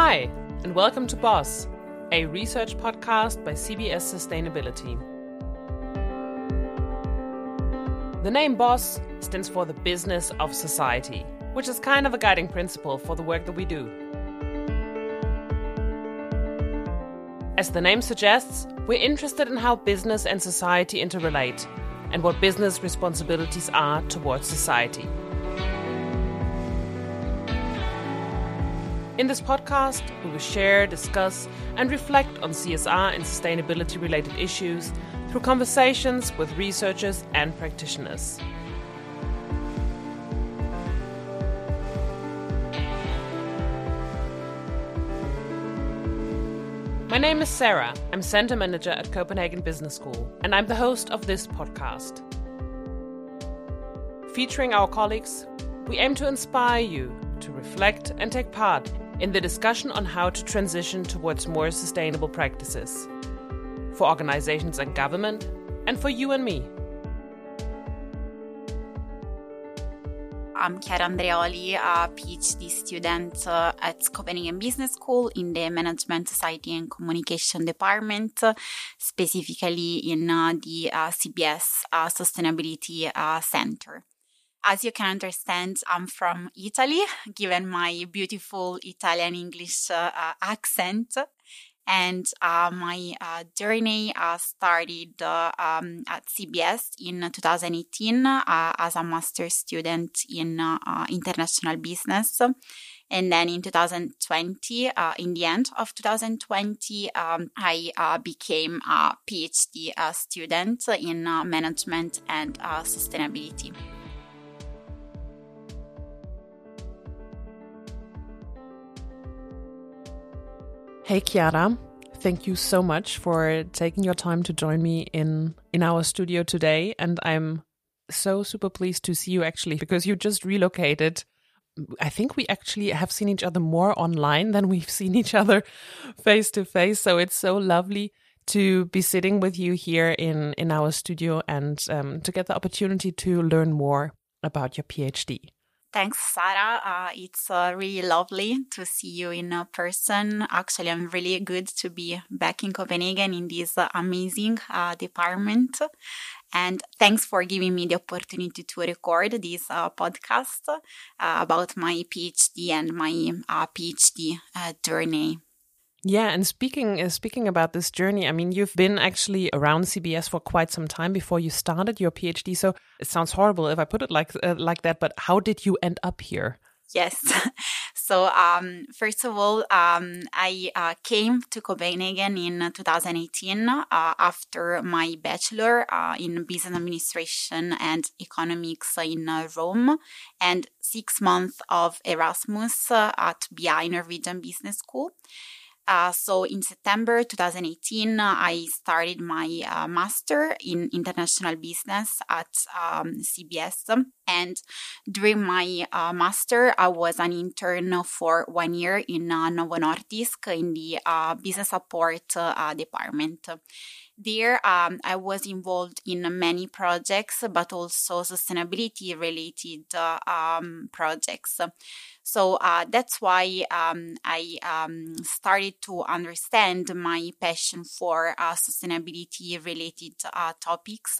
Hi, and welcome to Boss, a research podcast by CBS Sustainability. The name Boss stands for the business of society, which is kind of a guiding principle for the work that we do. As the name suggests, we're interested in how business and society interrelate and what business responsibilities are towards society. In this podcast, we will share, discuss, and reflect on CSR and sustainability related issues through conversations with researchers and practitioners. My name is Sarah. I'm Center Manager at Copenhagen Business School, and I'm the host of this podcast. Featuring our colleagues, we aim to inspire you to reflect and take part in the discussion on how to transition towards more sustainable practices for organizations and government, and for you and me. I'm Chiara Andreoli, a PhD student uh, at Copenhagen Business School in the Management, Society and Communication Department, specifically in uh, the uh, CBS uh, Sustainability uh, Center. As you can understand, I'm from Italy, given my beautiful Italian English uh, uh, accent. And uh, my uh, journey uh, started uh, um, at CBS in 2018 as a master's student in international business. And then in 2020, in the end of 2020, um, I became a PhD student in management and sustainability. Hey Chiara, thank you so much for taking your time to join me in in our studio today and I'm so super pleased to see you actually because you just relocated. I think we actually have seen each other more online than we've seen each other face to face, so it's so lovely to be sitting with you here in in our studio and um, to get the opportunity to learn more about your PhD. Thanks, Sarah. Uh, it's uh, really lovely to see you in person. Actually, I'm really good to be back in Copenhagen in this uh, amazing uh, department. And thanks for giving me the opportunity to record this uh, podcast uh, about my PhD and my PhD journey. Yeah, and speaking uh, speaking about this journey, I mean, you've been actually around CBS for quite some time before you started your PhD. So it sounds horrible if I put it like uh, like that, but how did you end up here? Yes. so, um, first of all, um, I uh, came to Copenhagen in 2018 uh, after my bachelor uh, in business administration and economics in uh, Rome and six months of Erasmus uh, at BI Norwegian Business School. Uh, so in September 2018, uh, I started my uh, master in international business at um, CBS. And during my uh, master, I was an intern for one year in uh, Novo Nordisk in the uh, business support department. There, um, I was involved in many projects, but also sustainability related um, projects. So uh, that's why um, I um, started to understand my passion for uh, sustainability related uh, topics.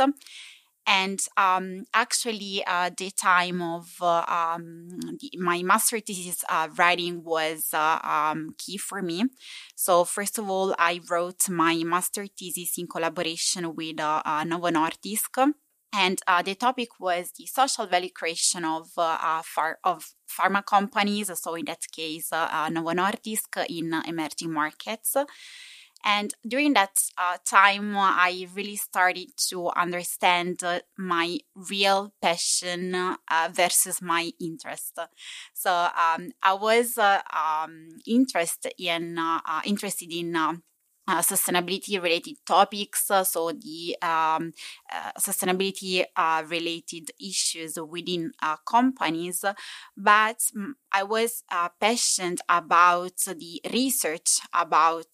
And um, actually, uh, the time of uh, um, the, my master thesis uh, writing was um, key for me. So, first of all, I wrote my master thesis in collaboration with Novo Nordisk and uh, the topic was the social value creation of uh, far- of pharma companies. So in that case, uh, uh Novo Nordisk in emerging markets. And during that uh, time, I really started to understand uh, my real passion versus my interest. So um, I was um, interested in interested in uh, sustainability related topics, uh, so the um, uh, sustainability uh, related issues within uh, companies, but mm, I was uh, passionate about the research about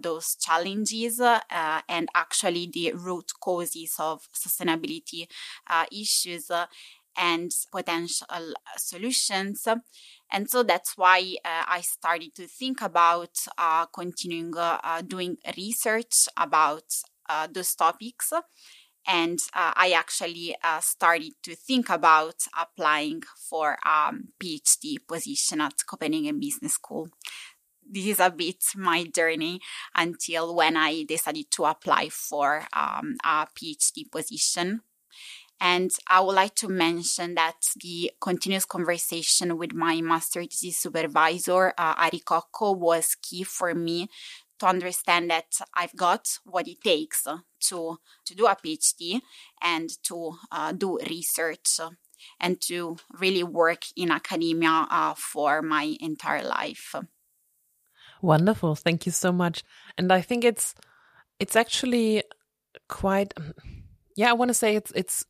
those challenges and actually the root causes of sustainability issues and potential solutions. And so that's why uh, I started to think about uh, continuing uh, uh doing research about uh, those topics. And uh, I actually started to think about applying for a um, PhD position at Copenhagen Business School this is a bit my journey until when I decided to apply for um, a PhD position. And I would like to mention that the continuous conversation with my master thesis supervisor, uh, Ari Kokko, was key for me to understand that I've got what it takes to, to do a PhD and to uh, do research and to really work in academia uh, for my entire life. Wonderful. Thank you so much. And I think it's it's actually quite yeah, I want to say it's it's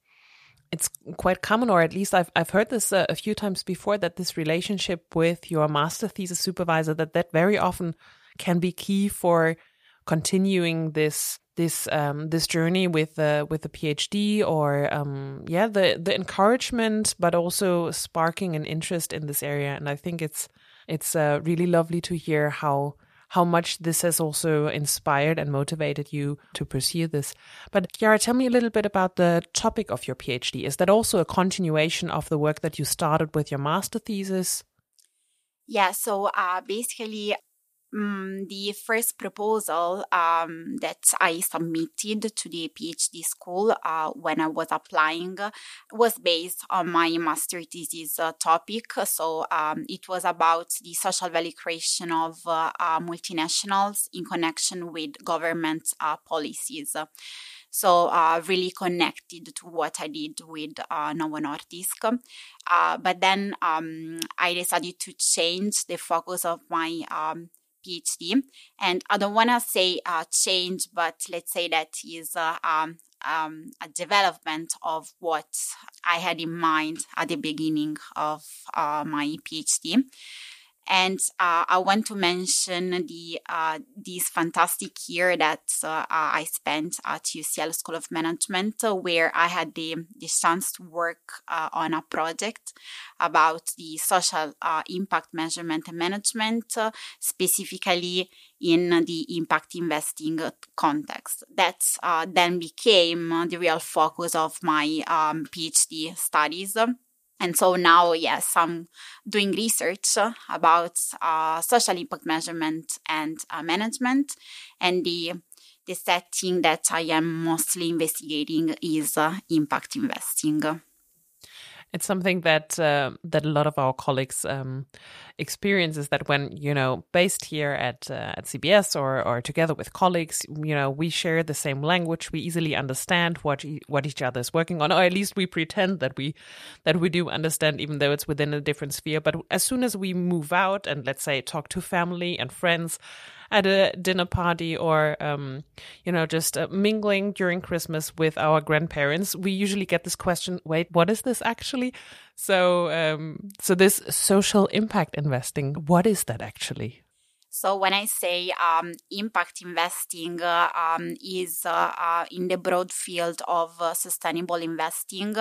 it's quite common, or at least I've I've heard this uh, a few times before that this relationship with your master thesis supervisor that that very often can be key for continuing this this um this journey with uh, with the PhD or um yeah the the encouragement but also sparking an interest in this area. And I think it's it's uh, really lovely to hear how how much this has also inspired and motivated you to pursue this. But Chiara, tell me a little bit about the topic of your PhD. Is that also a continuation of the work that you started with your master thesis? Yeah, so uh, basically, um, the first proposal um, that I submitted to the PhD school uh, when I was applying was based on my master thesis uh, topic. So um, it was about the social value creation of uh, uh multinationals in connection with government uh, policies. So uh, really connected to what I did with uh, Novo Nordisk. Uh, but then um, I decided to change the focus of my um, PhD. And I don't want to say uh, change, but let's say that is uh, um, um, a development of what I had in mind at the beginning of uh, my PhD. And uh, I want to mention the uh, this fantastic year that uh, I spent at UCL School of Management, where I had the, the chance to work uh, on a project about the social uh, impact measurement and management, uh, specifically in the impact investing context. That then became the real focus of my um, PhD studies. And so now, yes, I'm doing research about uh, social impact measurement and uh, management. And the, the setting that I am mostly investigating is uh, impact investing. It's something that uh, that a lot of our colleagues um, experience is that when you know based here at uh, at CBS or or together with colleagues, you know we share the same language. We easily understand what e- what each other is working on, or at least we pretend that we that we do understand, even though it's within a different sphere. But as soon as we move out and let's say talk to family and friends at a dinner party or um, you know just uh, mingling during Christmas with our grandparents, we usually get this question: "Wait, what is this actually?" So, um, so this social impact investing, what is that actually? So when I say um, impact investing uh, um, is uh, uh, in the broad field of uh, sustainable investing,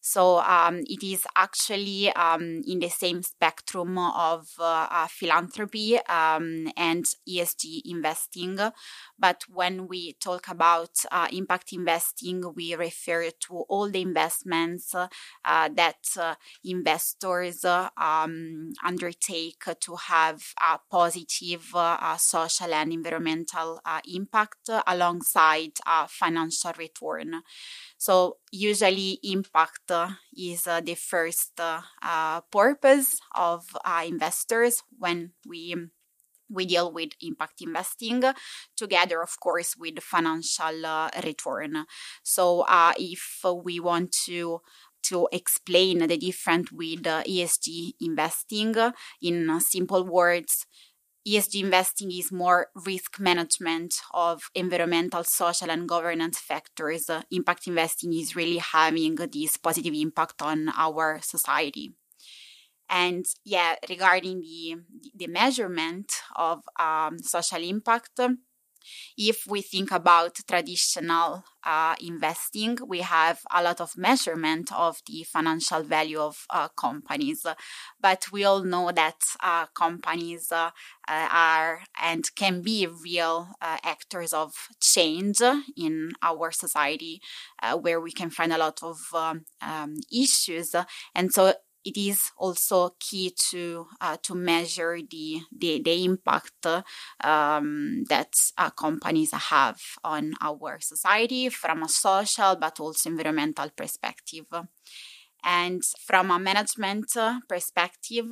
so um, it is actually um, in the same spectrum of uh, uh, philanthropy um, and ESG investing. But when we talk about uh, impact investing, we refer to all the investments uh, that uh, investors um, undertake to have a positive uh, social and environmental impact alongside financial return. So usually impact uh, is uh, the first uh, purpose of investors when we we deal with impact investing together of course with financial uh, return so uh, if we want to to explain the difference with uh, esg investing in simple words ESG investing is more risk management of environmental, social, and governance factors. Uh, impact investing is really having this positive impact on our society. And yeah, regarding the, the measurement of um, social impact, if we think about traditional uh, investing, we have a lot of measurement of the financial value of uh, companies. But we all know that uh, companies uh, uh, are and can be real uh, actors of change in our society, where we can find a lot of um, um, issues. And so it is also key to uh, to measure the the, the impact um, that uh, companies have on our society from a social but also environmental perspective. And from a management perspective,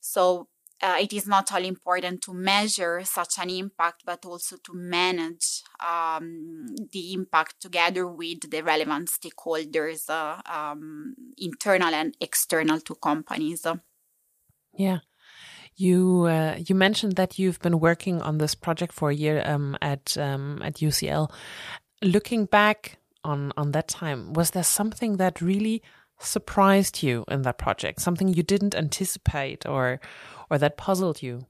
so uh, it is not only important to measure such an impact, but also to manage um, the impact together with the relevant stakeholders, uh, um, internal and external to companies. Yeah. You uh, you mentioned that you've been working on this project for a year um, at um, at UCL. Looking back on on that time, was there something that really surprised you in that project? Something you didn't anticipate, or or that puzzled you?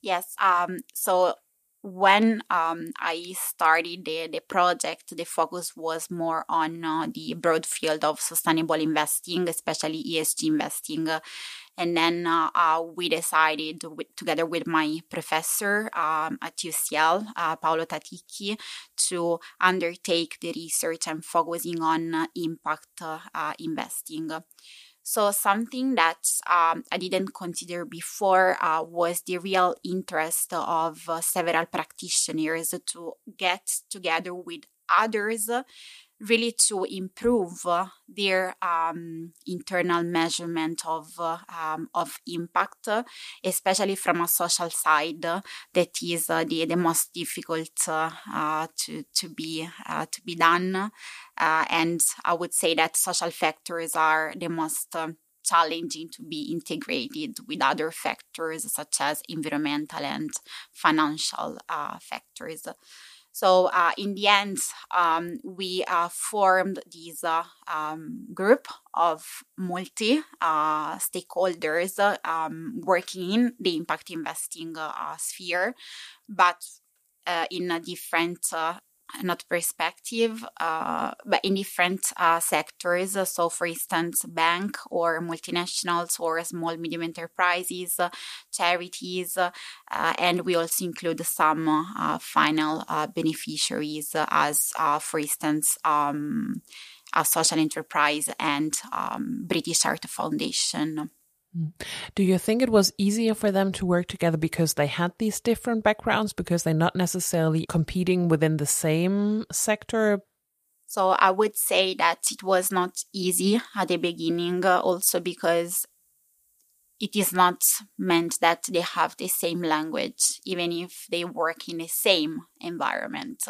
Yes. Um, so when um, I started the, the project, the focus was more on uh, the broad field of sustainable investing, especially ESG investing. And then uh, uh, we decided, with, together with my professor um, at UCL, uh, Paolo Taticchi, to undertake the research and focusing on uh, impact uh, investing. So, something that um, I didn't consider before uh, was the real interest of uh, several practitioners to get together with others really to improve uh, their um, internal measurement of uh, um, of impact, especially from a social side that is uh, the, the most difficult uh, to to be uh, to be done. Uh, and I would say that social factors are the most challenging to be integrated with other factors such as environmental and financial factors. So uh, in the end, um, we uh, formed this uh, um, group of multi uh, stakeholders um, working in the impact investing uh, sphere, but uh, in a different not perspective, uh, but in different uh, sectors. So, for instance, bank or multinationals or small medium enterprises, charities, uh, and we also include some uh, final uh, beneficiaries, as, for instance, um, a social enterprise and um, British Heart Foundation. Do you think it was easier for them to work together because they had these different backgrounds, because they're not necessarily competing within the same sector? So I would say that it was not easy at the beginning, uh, also because it is not meant that they have the same language, even if they work in the same environment.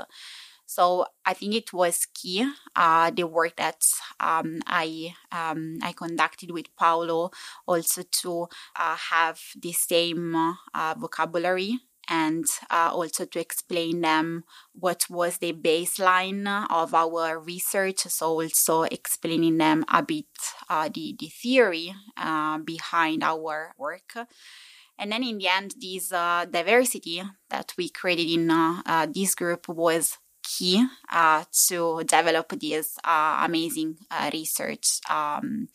So I think it was key uh, the work that um, I um, I conducted with Paolo also to uh, have the same uh, vocabulary and uh, also to explain them what was the baseline of our research. So also explaining them a bit uh, the the theory uh, behind our work. And then in the end, this diversity that we created in this group was key uh, to develop this uh, amazing uh, research. Um,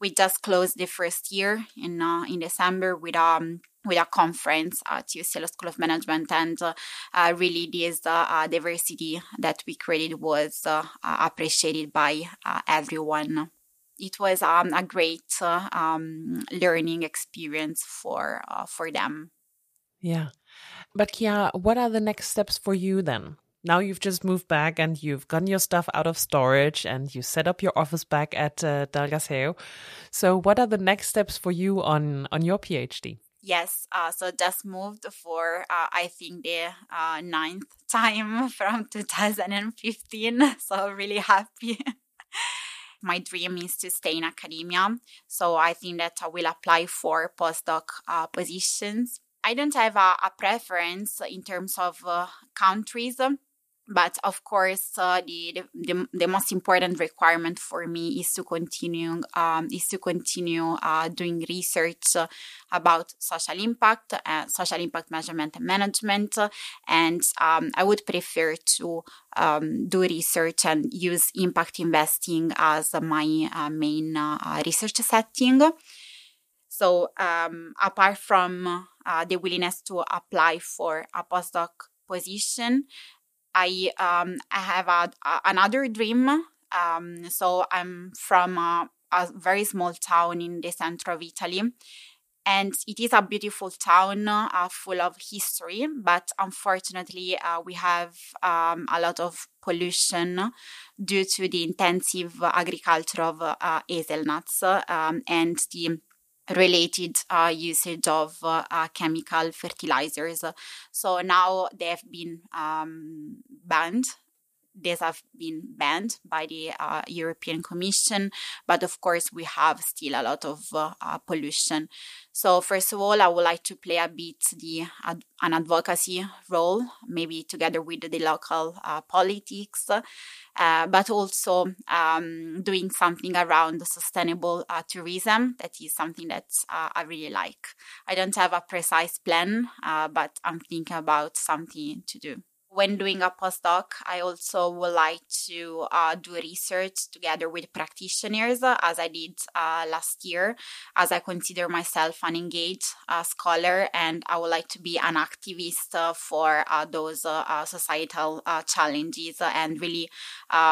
we just closed the first year in uh, in December with um with a conference at UCL School of Management, and uh, uh, really this diversity that we created was appreciated by everyone. It was um, a great um, learning experience for for them. Yeah. But Chiara, what are the next steps for you then? Now you've just moved back and you've gotten your stuff out of storage and you set up your office back at uh, Dalgas Have. So, what are the next steps for you on on your PhD? Yes, uh, so just moved for uh, I think the uh, ninth time from 2015. So really happy. My dream is to stay in academia, so I think that I will apply for postdoc uh, positions. I don't have a, a, preference in terms of uh, countries but of course uh, the, the, the most important requirement for me is to continue um, is to continue uh, doing research about social impact uh, social impact measurement and management. And um, i would prefer to um, do research and use impact investing as my uh, main uh, research setting. So um, apart from uh, the willingness to apply for a postdoc position I um, I have a, a, another dream. Um, so I'm from a, a, very small town in the center of Italy, and it is a beautiful town uh, full of history. But unfortunately, uh, we have um, a lot of pollution due to the intensive agriculture of uh, hazelnuts um, and the related uh, usage of uh, uh, chemical fertilizers. So now they have been um, banned these have been banned by the uh, European Commission, but of course we have still a lot of uh, uh, pollution. So first of all, I would like to play a bit the ad- an advocacy role, maybe together with the local uh, politics, uh, but also um, doing something around sustainable uh, tourism. That is something that I really like. I don't have a precise plan, but I'm thinking about something to do when doing a postdoc, I also would like to uh, do research together with practitioners, uh, as I did uh, last year, as I consider myself an engaged uh, scholar and I would like to be an activist uh, for those societal challenges and really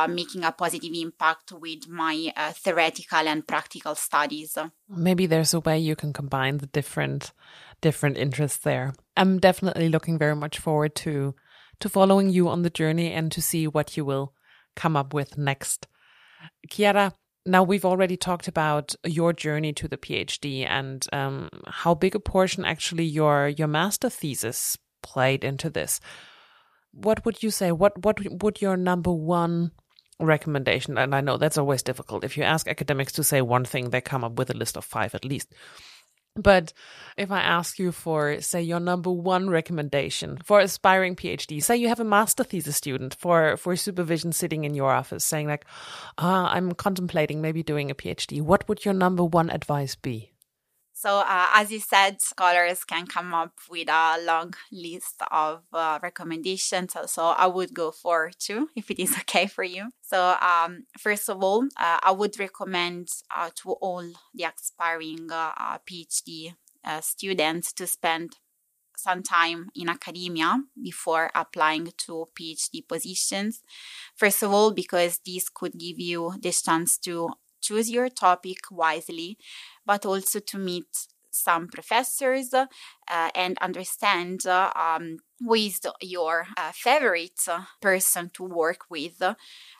making a positive impact with my theoretical and practical studies. Maybe there's a way you can combine the different different interests there. I'm definitely looking very much forward to to following you on the journey and to see what you will come up with next. Chiara, now we've already talked about your journey to the PhD and um, how big a portion actually your your master thesis played into this. What would you say? What what would your number one recommendation? And I know that's always difficult. If you ask academics to say one thing, they come up with a list of five at least. But if I ask you for, say, your number one recommendation for aspiring PhD, say you have a master thesis student for, for supervision sitting in your office saying, like, ah, I'm contemplating maybe doing a PhD, what would your number one advice be? So, uh, as you said, scholars can come up with a long list of uh, recommendations. So, I would go for two if it is okay for you. So, um, first of all, uh, I would recommend uh, to all the aspiring uh, uh, PhD students to spend some time in academia before applying to PhD positions. First of all, because this could give you the chance to choose your topic wisely, but also to meet some professors uh, and understand uh, um, who is your uh, favorite person to work with.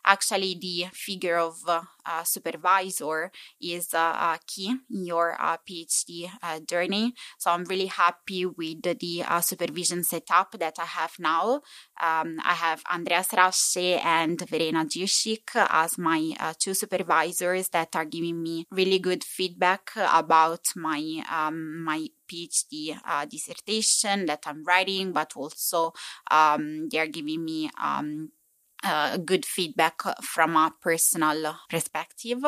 Actually, the figure of uh, supervisor is uh, key in your uh, PhD journey. So I'm really happy with the supervision setup that I have now. Um, I have Andreas Rasche and Verena Girschik as my two supervisors that are giving me really good feedback about my um, my PhD uh, dissertation that I'm writing, but also um, they are giving me um, uh, good feedback from a personal perspective.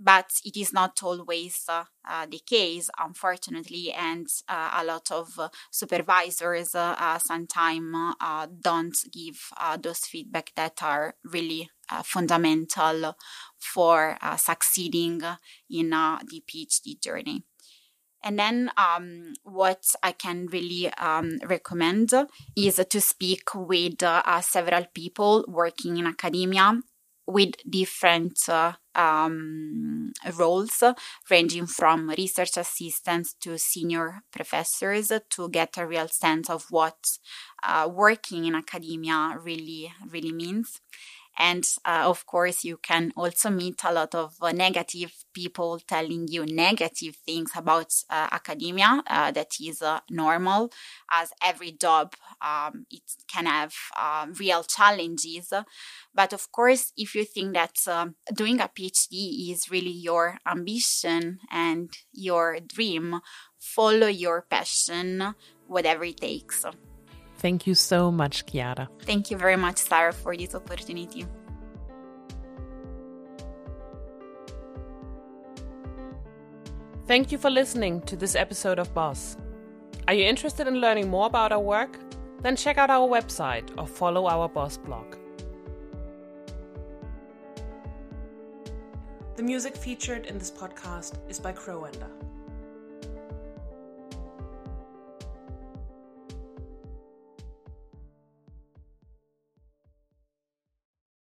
But it is not always uh, uh the case, unfortunately, and uh, a lot of supervisors uh, sometimes don't give those feedback that are really fundamental for succeeding in the PhD journey. And then, um, what I can really um, recommend is to speak with uh, several people working in academia with different uh, um, roles, ranging from research assistants to senior professors, to get a real sense of what uh, working in academia really, really means. And uh, of course, you can also meet a lot of uh, negative people telling you negative things about uh, academia. Uh, that is uh, normal, as every job um, it can have um, real challenges. But of course, if you think that uh, doing a PhD is really your ambition and your dream, follow your passion, whatever it takes. Thank you so much, Chiara. Thank you very much, Sarah, for this opportunity. Thank you for listening to this episode of Boss. Are you interested in learning more about our work? Then check out our website or follow our Boss blog. The music featured in this podcast is by Crowender.